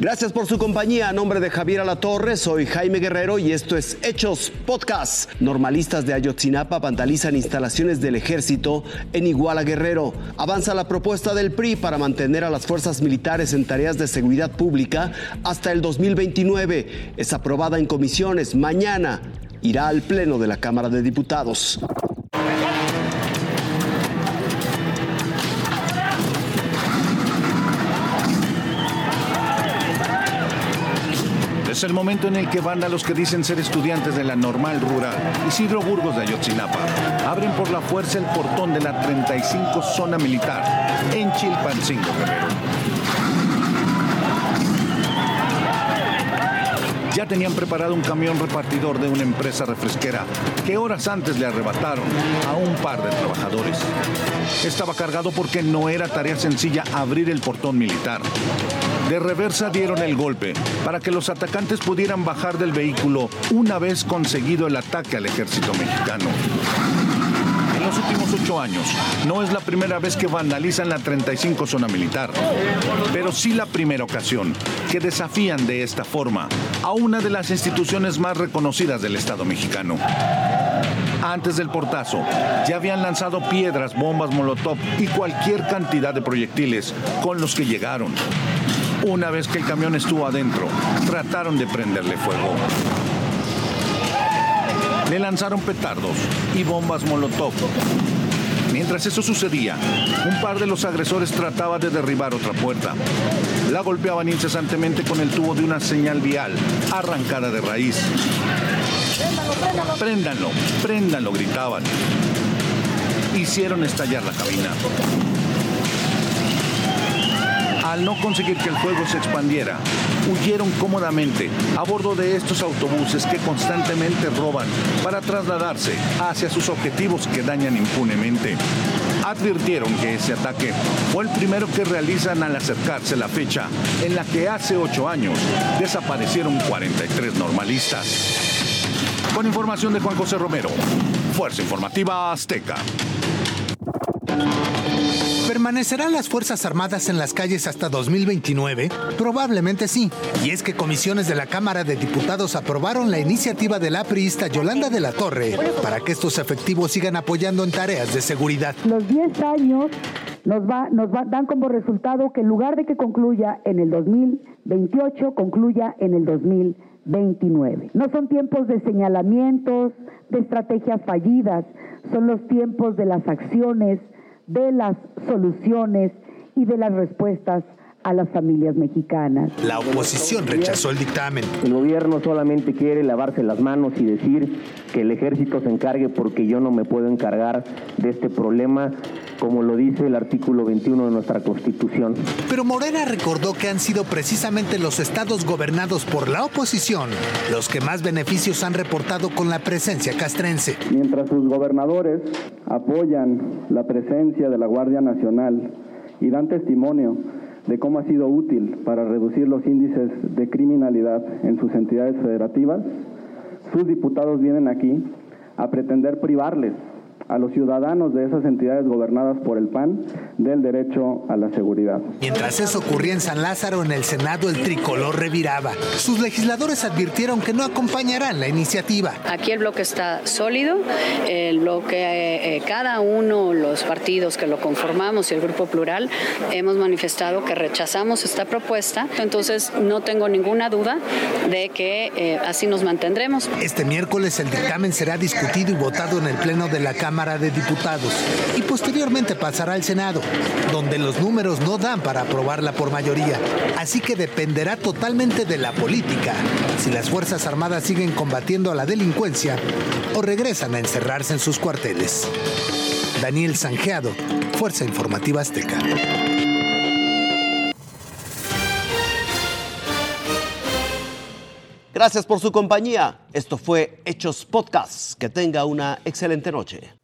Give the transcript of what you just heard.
Gracias por su compañía. A nombre de Javier Alatorre, soy Jaime Guerrero y esto es Hechos Podcast. Normalistas de Ayotzinapa vandalizan instalaciones del ejército en Iguala Guerrero. Avanza la propuesta del PRI para mantener a las fuerzas militares en tareas de seguridad pública hasta el 2029. Es aprobada en comisiones. Mañana irá al Pleno de la Cámara de Diputados. Es el momento en el que van a los que dicen ser estudiantes de la normal rural, Isidro Burgos de Ayotzinapa, abren por la fuerza el portón de la 35 zona militar en Chilpancingo, Guerrero. Ya tenían preparado un camión repartidor de una empresa refresquera que horas antes le arrebataron a un par de trabajadores. Estaba cargado porque no era tarea sencilla abrir el portón militar. De reversa dieron el golpe para que los atacantes pudieran bajar del vehículo una vez conseguido el ataque al ejército mexicano. En los últimos ocho años, no es la primera vez que vandalizan la 35 zona militar, pero sí la primera ocasión que desafían de esta forma a una de las instituciones más reconocidas del Estado mexicano. Antes del portazo, ya habían lanzado piedras, bombas molotov y cualquier cantidad de proyectiles con los que llegaron. Una vez que el camión estuvo adentro, trataron de prenderle fuego. Le lanzaron petardos y bombas molotov. Mientras eso sucedía, un par de los agresores trataba de derribar otra puerta. La golpeaban incesantemente con el tubo de una señal vial arrancada de raíz. Préndanlo, préndanlo, gritaban. Hicieron estallar la cabina. Al no conseguir que el fuego se expandiera, huyeron cómodamente a bordo de estos autobuses que constantemente roban para trasladarse hacia sus objetivos que dañan impunemente. Advirtieron que ese ataque fue el primero que realizan al acercarse la fecha en la que hace ocho años desaparecieron 43 normalistas. Con información de Juan José Romero, Fuerza Informativa Azteca. ¿Permanecerán las Fuerzas Armadas en las calles hasta 2029? Probablemente sí. Y es que comisiones de la Cámara de Diputados aprobaron la iniciativa de la priista Yolanda de la Torre para que estos efectivos sigan apoyando en tareas de seguridad. Los 10 años nos, dan como resultado que en lugar de que concluya en el 2028, concluya en el 2029. No son tiempos de señalamientos, de estrategias fallidas, son los tiempos de las acciones de las soluciones y de las respuestas a las familias mexicanas. La oposición rechazó el dictamen. El gobierno solamente quiere lavarse las manos y decir que el ejército se encargue porque yo no me puedo encargar de este problema, como lo dice el artículo 21 de nuestra Constitución. Pero Morena recordó que han sido precisamente los estados gobernados por la oposición los que más beneficios han reportado con la presencia castrense. Mientras sus gobernadores apoyan la presencia de la Guardia Nacional y dan testimonio de cómo ha sido útil para reducir los índices de criminalidad en sus entidades federativas, sus diputados vienen aquí a pretender privarles a los ciudadanos de esas entidades gobernadas por el PAN del derecho a la seguridad. Mientras eso ocurría en San Lázaro, en el Senado el tricolor reviraba. Sus legisladores advirtieron que no acompañarán la iniciativa. Aquí el bloque está sólido, el bloque, eh, cada uno, los partidos que lo conformamos y el grupo plural, hemos manifestado que rechazamos esta propuesta, entonces no tengo ninguna duda de que eh, así nos mantendremos. Este miércoles el dictamen será discutido y votado en el Pleno de la Cámara de Diputados y posteriormente pasará al Senado, donde los números no dan para aprobarla por mayoría. Así que dependerá totalmente de la política si las Fuerzas Armadas siguen combatiendo a la delincuencia o regresan a encerrarse en sus cuarteles. Daniel Sanjeado, Fuerza Informativa Azteca. Gracias por su compañía. Esto fue Hechos Podcast. Que tenga una excelente noche.